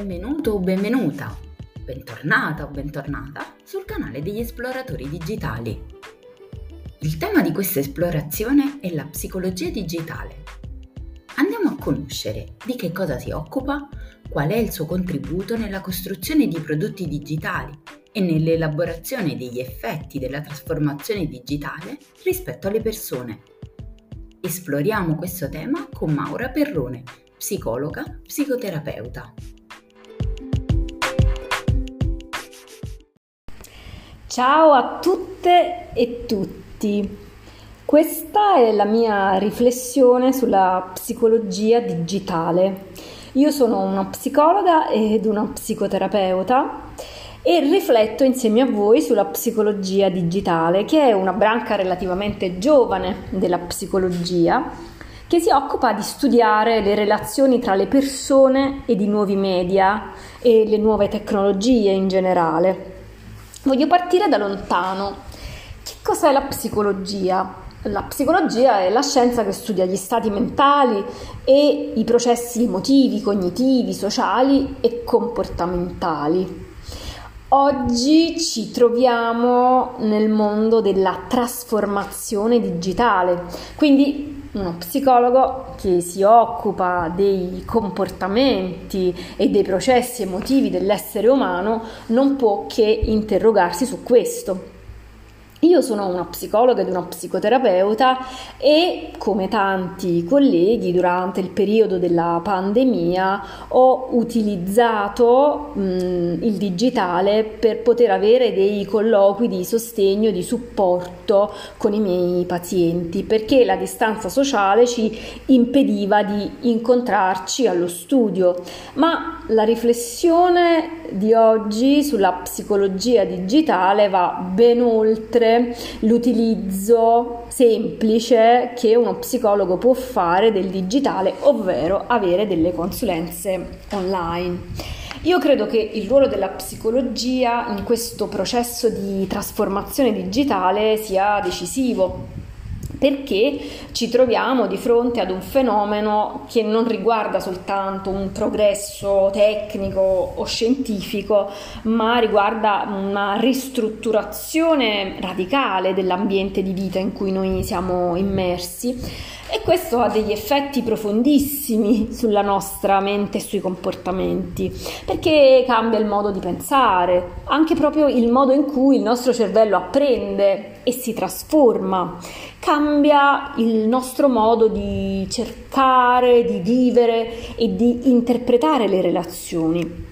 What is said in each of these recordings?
Benvenuto o benvenuta, bentornata o bentornata sul canale degli esploratori digitali. Il tema di questa esplorazione è la psicologia digitale. Andiamo a conoscere di che cosa si occupa, qual è il suo contributo nella costruzione di prodotti digitali e nell'elaborazione degli effetti della trasformazione digitale rispetto alle persone. Esploriamo questo tema con Maura Perrone, psicologa, psicoterapeuta. Ciao a tutte e tutti. Questa è la mia riflessione sulla psicologia digitale. Io sono una psicologa ed una psicoterapeuta e rifletto insieme a voi sulla psicologia digitale, che è una branca relativamente giovane della psicologia che si occupa di studiare le relazioni tra le persone ed i nuovi media e le nuove tecnologie in generale. Voglio partire da lontano. Che cos'è la psicologia? La psicologia è la scienza che studia gli stati mentali e i processi emotivi, cognitivi, sociali e comportamentali. Oggi ci troviamo nel mondo della trasformazione digitale, quindi uno psicologo che si occupa dei comportamenti e dei processi emotivi dell'essere umano non può che interrogarsi su questo. Io sono una psicologa ed una psicoterapeuta e come tanti colleghi durante il periodo della pandemia ho utilizzato mh, il digitale per poter avere dei colloqui di sostegno, di supporto con i miei pazienti perché la distanza sociale ci impediva di incontrarci allo studio. Ma la riflessione di oggi sulla psicologia digitale va ben oltre l'utilizzo semplice che uno psicologo può fare del digitale, ovvero avere delle consulenze online. Io credo che il ruolo della psicologia in questo processo di trasformazione digitale sia decisivo perché ci troviamo di fronte ad un fenomeno che non riguarda soltanto un progresso tecnico o scientifico, ma riguarda una ristrutturazione radicale dell'ambiente di vita in cui noi siamo immersi e questo ha degli effetti profondissimi sulla nostra mente e sui comportamenti, perché cambia il modo di pensare, anche proprio il modo in cui il nostro cervello apprende e si trasforma, cambia il nostro modo di cercare, di vivere e di interpretare le relazioni.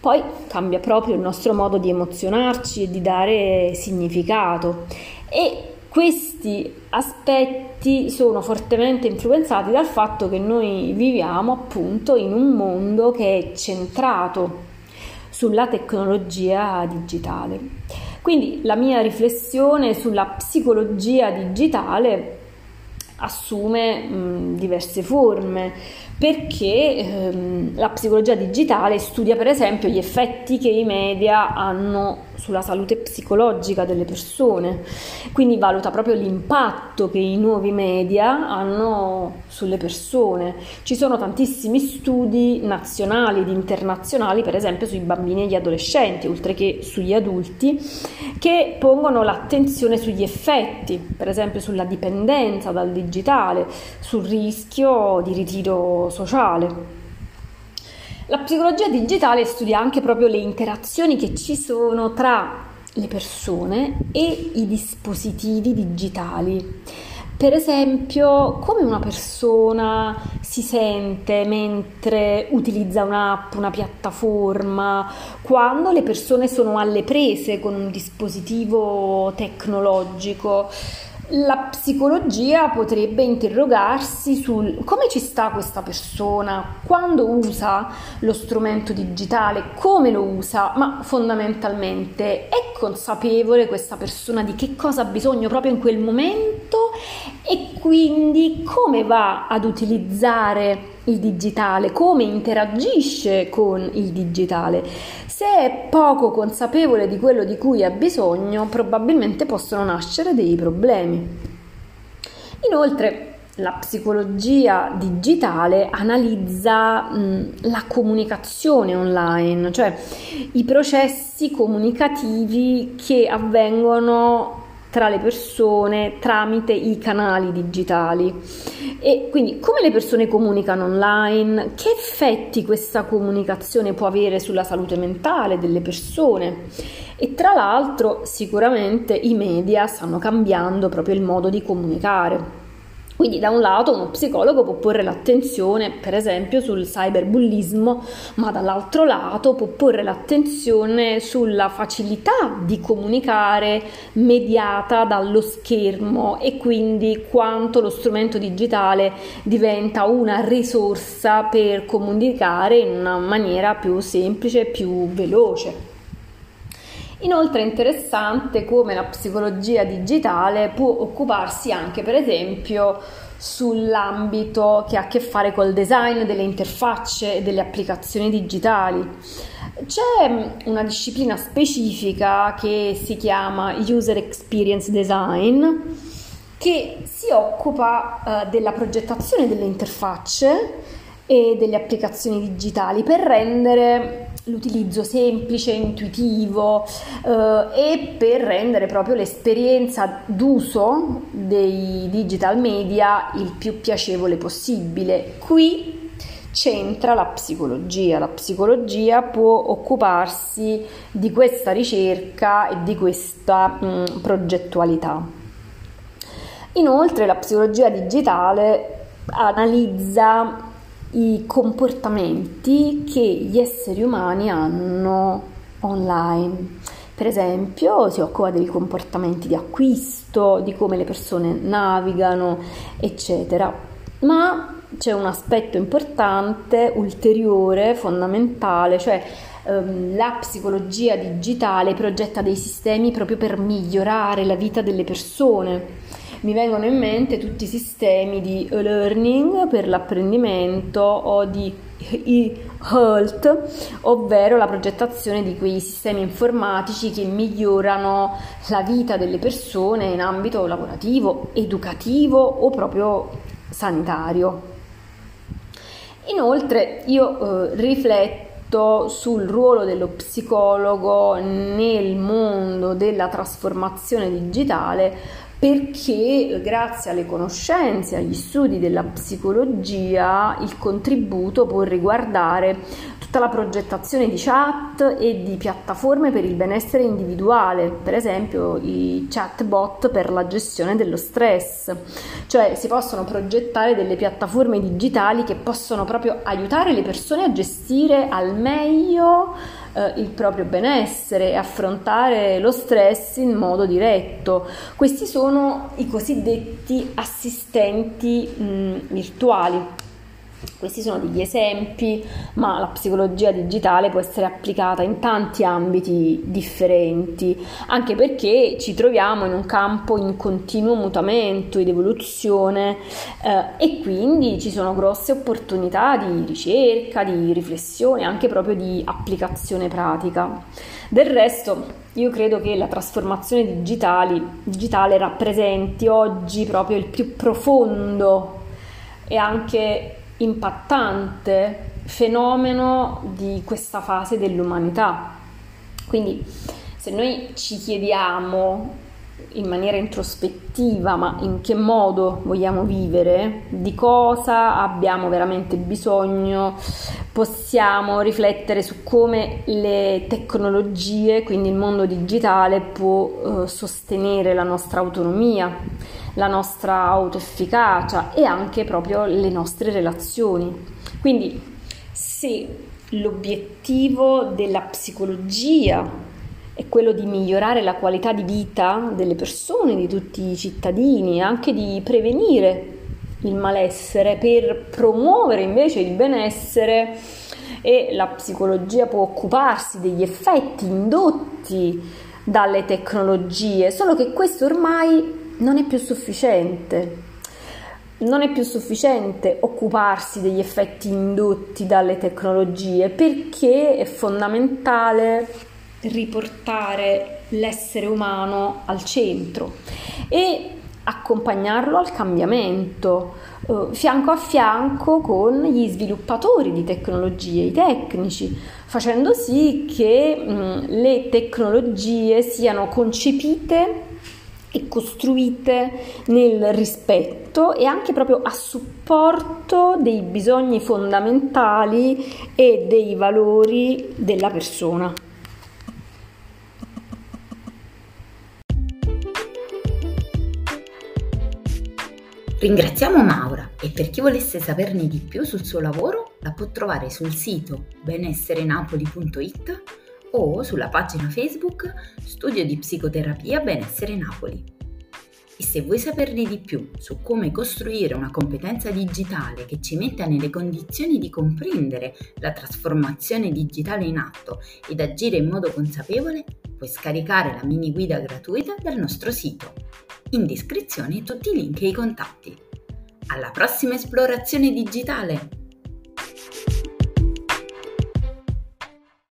Poi cambia proprio il nostro modo di emozionarci e di dare significato e questi aspetti sono fortemente influenzati dal fatto che noi viviamo appunto in un mondo che è centrato sulla tecnologia digitale. Quindi la mia riflessione sulla psicologia digitale assume mh, diverse forme perché ehm, la psicologia digitale studia per esempio gli effetti che i media hanno sulla salute psicologica delle persone, quindi valuta proprio l'impatto che i nuovi media hanno sulle persone. Ci sono tantissimi studi nazionali ed internazionali, per esempio sui bambini e gli adolescenti, oltre che sugli adulti, che pongono l'attenzione sugli effetti, per esempio sulla dipendenza dal digitale, sul rischio di ritiro sociale. La psicologia digitale studia anche proprio le interazioni che ci sono tra le persone e i dispositivi digitali. Per esempio, come una persona si sente mentre utilizza un'app, una piattaforma, quando le persone sono alle prese con un dispositivo tecnologico la psicologia potrebbe interrogarsi sul come ci sta questa persona, quando usa lo strumento digitale, come lo usa, ma fondamentalmente è consapevole questa persona di che cosa ha bisogno proprio in quel momento? E quindi come va ad utilizzare il digitale, come interagisce con il digitale. Se è poco consapevole di quello di cui ha bisogno, probabilmente possono nascere dei problemi. Inoltre, la psicologia digitale analizza mh, la comunicazione online, cioè i processi comunicativi che avvengono tra le persone tramite i canali digitali. E quindi come le persone comunicano online? Che effetti questa comunicazione può avere sulla salute mentale delle persone? E tra l'altro sicuramente i media stanno cambiando proprio il modo di comunicare. Quindi da un lato uno psicologo può porre l'attenzione per esempio sul cyberbullismo, ma dall'altro lato può porre l'attenzione sulla facilità di comunicare mediata dallo schermo e quindi quanto lo strumento digitale diventa una risorsa per comunicare in una maniera più semplice e più veloce. Inoltre è interessante come la psicologia digitale può occuparsi anche per esempio sull'ambito che ha a che fare col design delle interfacce e delle applicazioni digitali. C'è mm, una disciplina specifica che si chiama User Experience Design che si occupa uh, della progettazione delle interfacce e delle applicazioni digitali per rendere l'utilizzo semplice, intuitivo eh, e per rendere proprio l'esperienza d'uso dei digital media il più piacevole possibile. Qui c'entra la psicologia. La psicologia può occuparsi di questa ricerca e di questa mh, mm, progettualità. Inoltre la psicologia digitale analizza i comportamenti che gli esseri umani hanno online. Per esempio, si occupa dei comportamenti di acquisto, di come le persone navigano, eccetera. Ma c'è un aspetto importante, ulteriore, fondamentale, cioè ehm, la psicologia digitale progetta dei sistemi proprio per migliorare la vita delle persone mi vengono in mente tutti i sistemi di e-learning per l'apprendimento o di e-health, ovvero la progettazione di quei sistemi informatici che migliorano la vita delle persone in ambito lavorativo, educativo o proprio sanitario. Inoltre io eh, rifletto sul ruolo dello psicologo nel mondo della trasformazione digitale perché grazie alle conoscenze, agli studi della psicologia, il contributo può riguardare tutta la progettazione di chat e di piattaforme per il benessere individuale, per esempio i chatbot per la gestione dello stress, cioè si possono progettare delle piattaforme digitali che possono proprio aiutare le persone a gestire al meglio eh, il proprio benessere e affrontare lo stress in modo diretto. Questi sono i cosiddetti assistenti mh, virtuali. Questi sono degli esempi, ma la psicologia digitale può essere applicata in tanti ambiti differenti, anche perché ci troviamo in un campo in continuo mutamento ed evoluzione eh, e quindi ci sono grosse opportunità di ricerca, di riflessione, anche proprio di applicazione pratica. Del resto, io credo che la trasformazione digitali, digitale rappresenti oggi proprio il più profondo e anche impattante fenomeno di questa fase dell'umanità. Quindi se noi ci chiediamo in maniera introspettiva ma in che modo vogliamo vivere, di cosa abbiamo veramente bisogno, possiamo riflettere su come le tecnologie, quindi il mondo digitale, può eh, sostenere la nostra autonomia la nostra autoefficacia e anche proprio le nostre relazioni. Quindi se l'obiettivo della psicologia è quello di migliorare la qualità di vita delle persone, di tutti i cittadini, anche di prevenire il malessere per promuovere invece il benessere e la psicologia può occuparsi degli effetti indotti dalle tecnologie, solo che questo ormai non è più sufficiente. Non è più sufficiente occuparsi degli effetti indotti dalle tecnologie perché è fondamentale riportare l'essere umano al centro e accompagnarlo al cambiamento eh, fianco a fianco con gli sviluppatori di tecnologie, i tecnici, facendo sì che mh, le tecnologie siano concepite e costruite nel rispetto e anche proprio a supporto dei bisogni fondamentali e dei valori della persona. Ringraziamo Maura e per chi volesse saperne di più sul suo lavoro la può trovare sul sito benesserenapoli.it o sulla pagina Facebook Studio di Psicoterapia Benessere Napoli. E se vuoi saperne di più su come costruire una competenza digitale che ci metta nelle condizioni di comprendere la trasformazione digitale in atto ed agire in modo consapevole, puoi scaricare la mini guida gratuita dal nostro sito. In descrizione tutti i link e i contatti. Alla prossima esplorazione digitale!